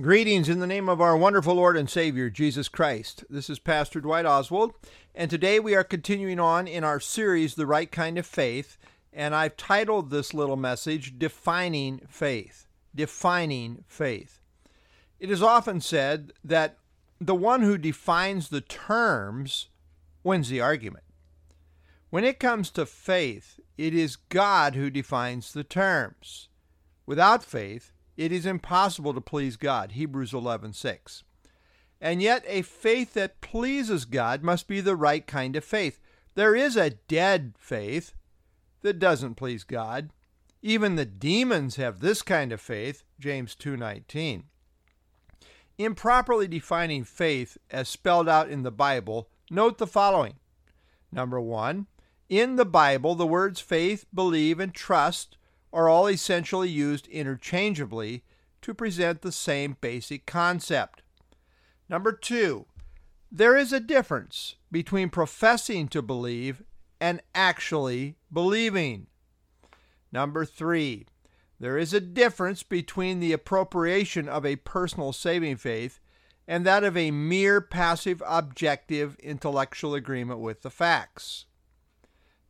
Greetings in the name of our wonderful Lord and Savior, Jesus Christ. This is Pastor Dwight Oswald, and today we are continuing on in our series, The Right Kind of Faith, and I've titled this little message, Defining Faith. Defining Faith. It is often said that the one who defines the terms wins the argument. When it comes to faith, it is God who defines the terms. Without faith, it is impossible to please God. Hebrews 11:6. And yet a faith that pleases God must be the right kind of faith. There is a dead faith that doesn't please God. Even the demons have this kind of faith, James 2:19. Improperly defining faith as spelled out in the Bible, note the following. Number 1, in the Bible, the words faith, believe, and trust are all essentially used interchangeably to present the same basic concept. Number two, there is a difference between professing to believe and actually believing. Number three, there is a difference between the appropriation of a personal saving faith and that of a mere passive objective intellectual agreement with the facts.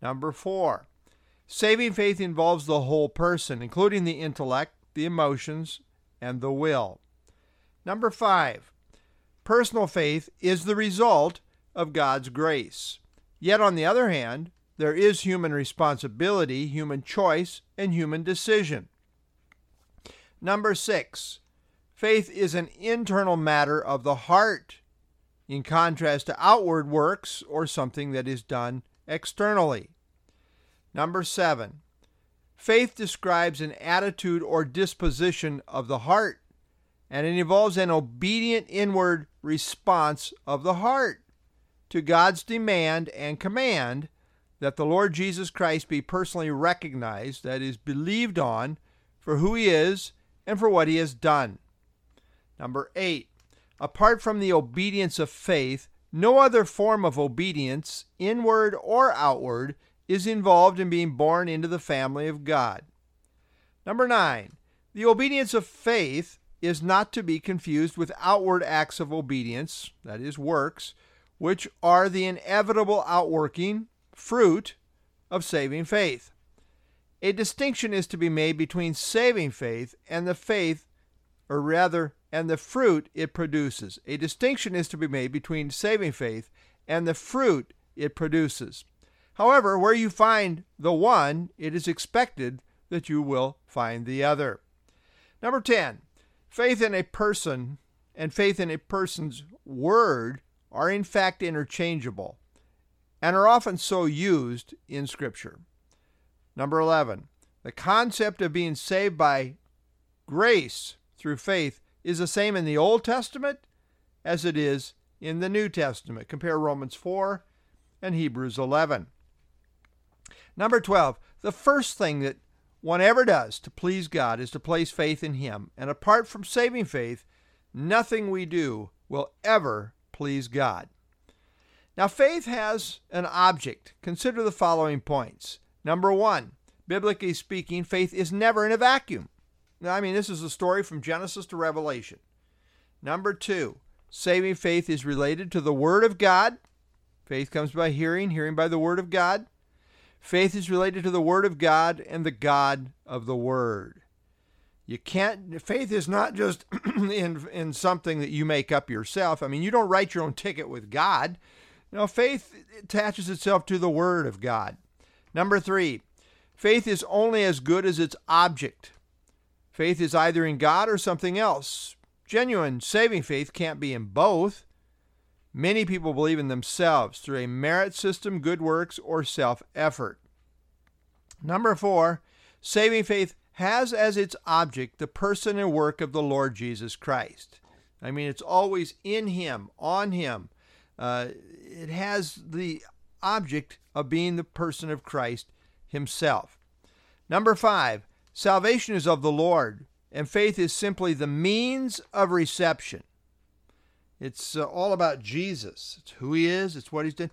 Number four, Saving faith involves the whole person, including the intellect, the emotions, and the will. Number five, personal faith is the result of God's grace. Yet, on the other hand, there is human responsibility, human choice, and human decision. Number six, faith is an internal matter of the heart, in contrast to outward works or something that is done externally. Number seven, faith describes an attitude or disposition of the heart, and it involves an obedient inward response of the heart to God's demand and command that the Lord Jesus Christ be personally recognized, that is, believed on, for who he is and for what he has done. Number eight, apart from the obedience of faith, no other form of obedience, inward or outward, is involved in being born into the family of God. Number nine, the obedience of faith is not to be confused with outward acts of obedience, that is, works, which are the inevitable outworking, fruit, of saving faith. A distinction is to be made between saving faith and the faith, or rather, and the fruit it produces. A distinction is to be made between saving faith and the fruit it produces. However, where you find the one, it is expected that you will find the other. Number 10, faith in a person and faith in a person's word are in fact interchangeable and are often so used in Scripture. Number 11, the concept of being saved by grace through faith is the same in the Old Testament as it is in the New Testament. Compare Romans 4 and Hebrews 11. Number 12, the first thing that one ever does to please God is to place faith in Him. And apart from saving faith, nothing we do will ever please God. Now, faith has an object. Consider the following points. Number one, biblically speaking, faith is never in a vacuum. Now, I mean, this is a story from Genesis to Revelation. Number two, saving faith is related to the Word of God. Faith comes by hearing, hearing by the Word of God. Faith is related to the Word of God and the God of the Word. You can't, faith is not just in, in something that you make up yourself. I mean, you don't write your own ticket with God. No, faith attaches itself to the Word of God. Number three, faith is only as good as its object. Faith is either in God or something else. Genuine saving faith can't be in both. Many people believe in themselves through a merit system, good works, or self effort. Number four, saving faith has as its object the person and work of the Lord Jesus Christ. I mean, it's always in Him, on Him. Uh, it has the object of being the person of Christ Himself. Number five, salvation is of the Lord, and faith is simply the means of reception. It's uh, all about Jesus. It's who he is, it's what he's done.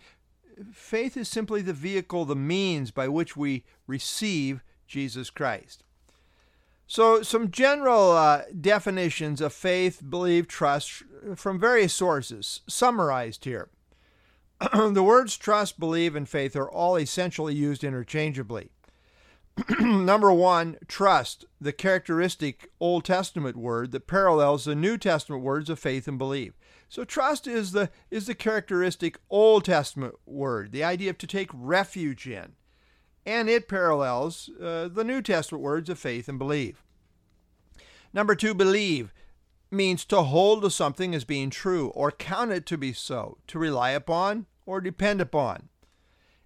Faith is simply the vehicle, the means by which we receive Jesus Christ. So, some general uh, definitions of faith, belief, trust from various sources summarized here. the words trust, believe, and faith are all essentially used interchangeably. Number one, trust, the characteristic Old Testament word that parallels the New Testament words of faith and believe. So trust is the is the characteristic Old Testament word, the idea of to take refuge in, and it parallels uh, the New Testament words of faith and believe. Number two, believe means to hold to something as being true or count it to be so, to rely upon or depend upon.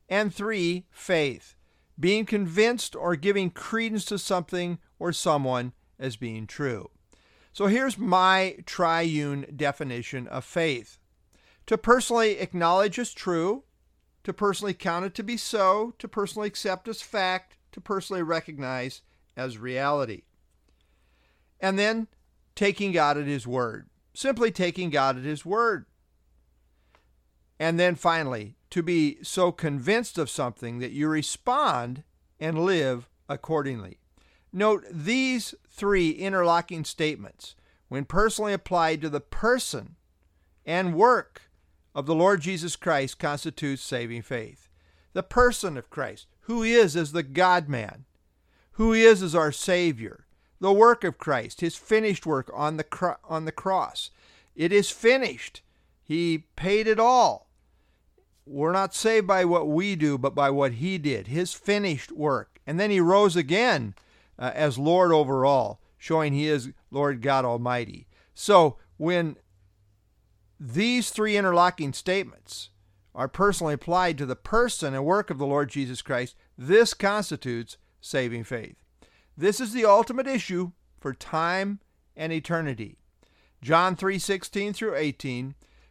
And three, faith, being convinced or giving credence to something or someone as being true. So here's my triune definition of faith to personally acknowledge as true, to personally count it to be so, to personally accept as fact, to personally recognize as reality. And then taking God at His word, simply taking God at His word. And then finally, to be so convinced of something that you respond and live accordingly. Note these three interlocking statements, when personally applied to the person and work of the Lord Jesus Christ, constitutes saving faith. The person of Christ, who he is as the God man, who he is as our Savior, the work of Christ, his finished work on the, cro- on the cross. It is finished. He paid it all. We're not saved by what we do, but by what he did, his finished work. And then he rose again uh, as Lord over all, showing he is Lord God Almighty. So when these three interlocking statements are personally applied to the person and work of the Lord Jesus Christ, this constitutes saving faith. This is the ultimate issue for time and eternity. John 3:16 through 18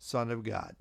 Son of God.